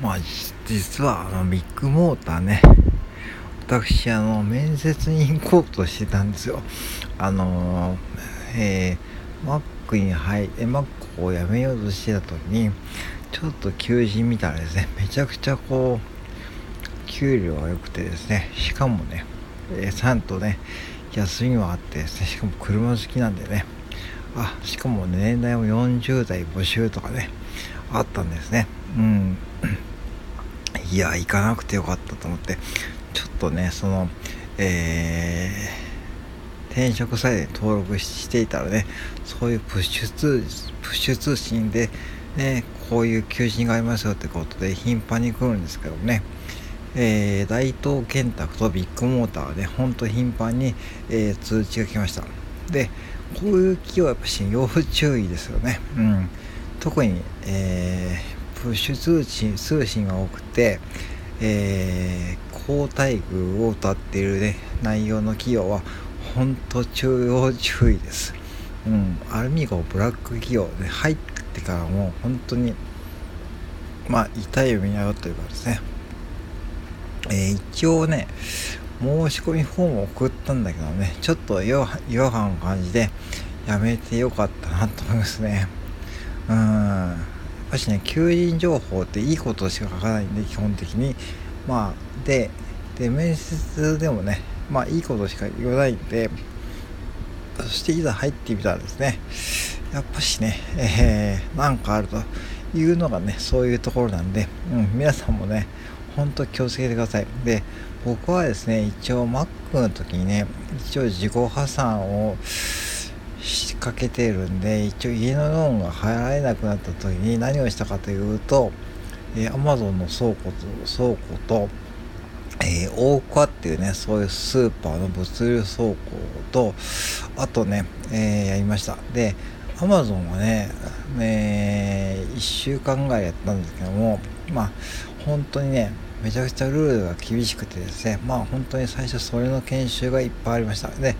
まあ実はあのビッグモーターね私あの面接に行こうとしてたんですよ。あのえー、マックに入ってマックを辞めようとしてた時にちょっと求人見たらですねめちゃくちゃこう給料が良くてですねしかもね、えー、ちゃんとね休みもあってですねしかも車好きなんでねあしかも、年代も40代募集とかねあったんですね。うん。いや行かなくてよかったと思ってちょっとねそのえー、転職サイトに登録していたらねそういうプッシュ通プッシュ通信でねこういう求人がありますよってことで頻繁に来るんですけどねえー、大東建託とビッグモーターでほんと頻繁に、えー、通知が来ました。でこういう企業はやっぱし要注意ですよね。うん。特に、えー、プッシュ通信通信が多くて、えー、高待遇を謳っている、ね、内容の企業は本当中要注意です。うん、アルミゴブラック企業で入ってからも本当にまあ痛い目に遭うというかですね、えー、一応ね申し込みフォームを送ったんだけどねちょっと違和感を感じでやめてよかったなと思いますね。うん。ぱしね求人情報っていいことしか書かないんで基本的に。まあでで面接でもねまあいいことしか言わないんでそしていざ入ってみたらですねやっぱしね、えー、なんかあるというのがねそういうところなんで、うん、皆さんもねほんと気をつけてください。で僕はですね一応 Mac の時にね一応自己破産を仕掛けているんで一応家のローンが払えなくなった時に何をしたかというと、えー、Amazon の倉庫と倉庫と、えー、大桑っていうねそういうスーパーの物流倉庫とあとね、えー、やりました。で Amazon はねね1週間ぐらいやったんですけどもまあ本当にねめちゃくちゃルールが厳しくてですねまあ本当に最初それの研修がいっぱいありました。で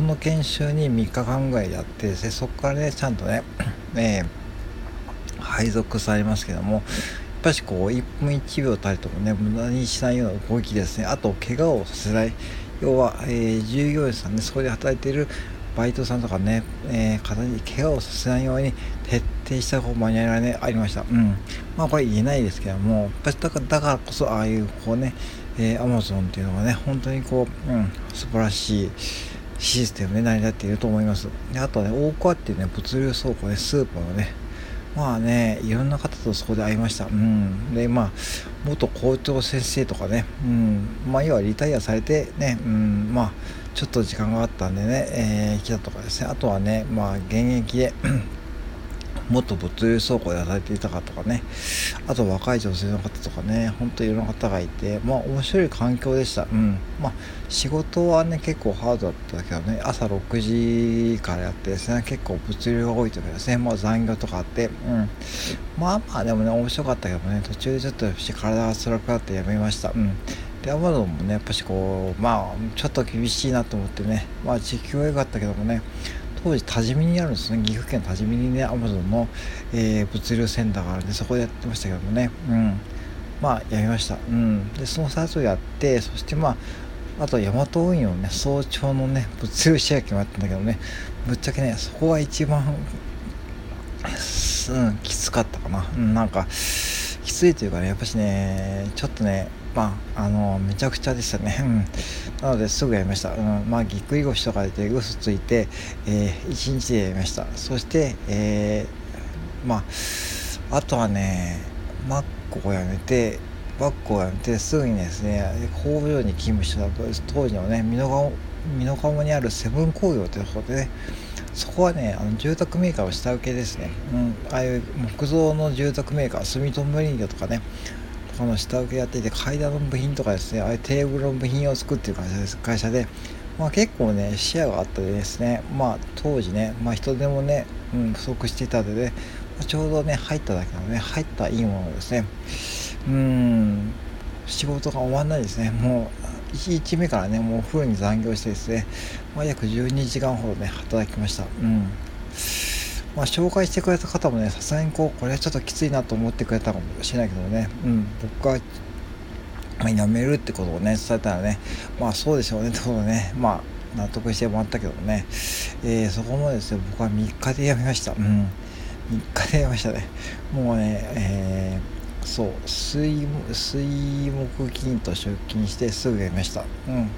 その研修に3日間ぐらいやってでそこからねちゃんとね、えー、配属されますけどもやっぱしこう1分1秒たりともね無駄にしないような動きですね。あと怪我をさせない。要は、えー、従業員さんねそこで働いているバイトさんとかね、えー、方に怪我をさせないように徹底したこうマニュアルがねありました。うん。まあこれ言えないですけどもやっぱりだからだからこそああいうこうねえー、アマゾンっていうのがね本当にこう、うん、素晴らしいシステムで成り立っていると思います。であとはね大川っていうね物流倉庫ねスーパーのね。まあねいろんな方とそこで会いました。うん。でまあ元校長先生とかね。うん。まあ要はリタイアされてね。うん。まあちょっと時間があったんでね、えー、来たとかですね。あとはねまあ現役で元物流倉庫で働いていたかとかね。あと若い女性の方とかねほんといろんな方がいてまあ面白い環境でした。うん。まあ仕事はね結構ハードだったけどね朝6時からやってですね結構物流が多い時ですね。まあ残業とかあって。うん。まあまあでもね面白かったけどね途中でちょっと体が辛くなってやめました。うん。でアマゾンもねやっぱしこうまあちょっと厳しいなと思ってね。まあ時給は良かったけどもね。当時多治見にあるんですね。岐阜県多治見にねアマゾンの、えー、物流センターがあるんでそこでやってましたけどもね。うん。まあやりました。うん。でそのサイトやってそしてまああとヤマト運輸ね早朝のね物流仕分けもやったんだけどね。ぶっちゃけねそこが一番うん、きつかったかな、うん、なんかきついというかねやっぱしねちょっとねまあ、のめちゃくちゃでしたね、うん、なのですぐやりました、うん、まあぎっくり腰とかで嘘ついて、えー、1日でやりました。そして、えー、まああとはねマックをやめてバッグをやめてすぐにですね工場に勤務した当時のね美濃川美濃川にあるセブン工業というところでねそこはねあの住宅メーカーの下請けですね、うん、ああいう木造の住宅メーカー住友林業とかねこの下請けやっていて階段の部品とかですねああいうテーブルの部品を作ってる会社です会社で、まあ、結構ね視野があったでですね。まあ当時ね、まあ、人手もね、うん、不足していたので、ね、まちょうどね入っただけのね入ったいいものですね。うん仕事が終わんないですね。もう1日目からねもうフルに残業してですね、まあ、約12時間ほどね働きました。うん。まあ、紹介してくれた方もねさすがにこうこれはちょっときついなと思ってくれたかもしれないけどね、うん、僕が、まあ、辞めるってことをね伝えたらねまあそうでしょうねってことねまあ納得してもらったけどね、えー、そこもですね僕は3日で辞めました。うん。3日で辞めましたね。もうねえー、そう水水木金と出勤してすぐ辞めました。うん。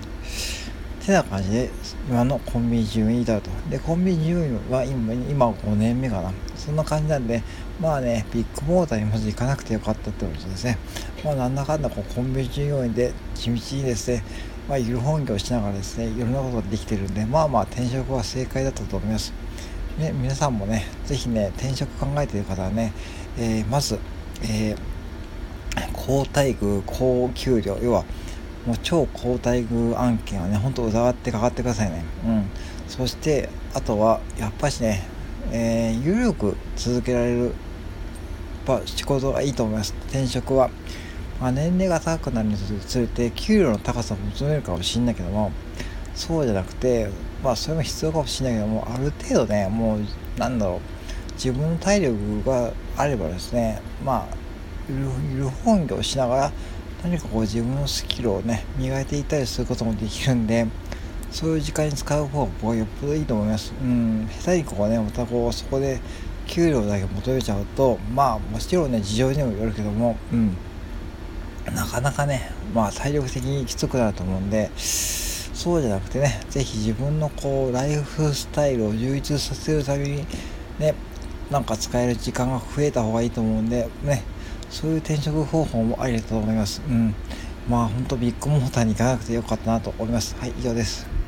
てな感じで今のコンビニ順位に至ると。でコンビニ順位は今今5年目かな。そんな感じなんでまあねビッグモーターにまず行かなくてよかったってことですね。まあなんだかんだこうコンビニ従業員で地道にですねまあ、ゆる本業しながらですねいろんなことができてるんでまあまあ転職は正解だったと思います、ね、皆さんもね是非ね転職考えてる方はね、えー、まず、えー、高待遇高給料要はもう超高待遇案件はねほんと疑ってかかってくださいね。うん。そしてあとはやっぱしね、えー、ゆるく続けられる仕事がいいと思います。転職は。まあ、年齢が高くなるにつれて給料の高さを求めるかもしれないけどもそうじゃなくてまあそれも必要かもしれないけどもある程度ねもうなんだろう自分の体力があればですねまあゆる本業をしながら何かこう自分のスキルをね磨いていたりすることもできるんでそういう時間に使う方が僕はよっぽどいいと思います。うん、下手にこうね、またこうそこで給料だけ求めちゃうと、まあもちろんね、事情にもよるけども、うん、なかなかね、まあ体力的にきつくなると思うんで、そうじゃなくてね、是非自分のこう、ライフスタイルを充実させるために、ね、なんか使える時間が増えた方がいいと思うんで、ね、そういう転職方法もありだと思います。うん。まあ本当ビッグモーターに行かなくてよかったなと思います。はい、以上です。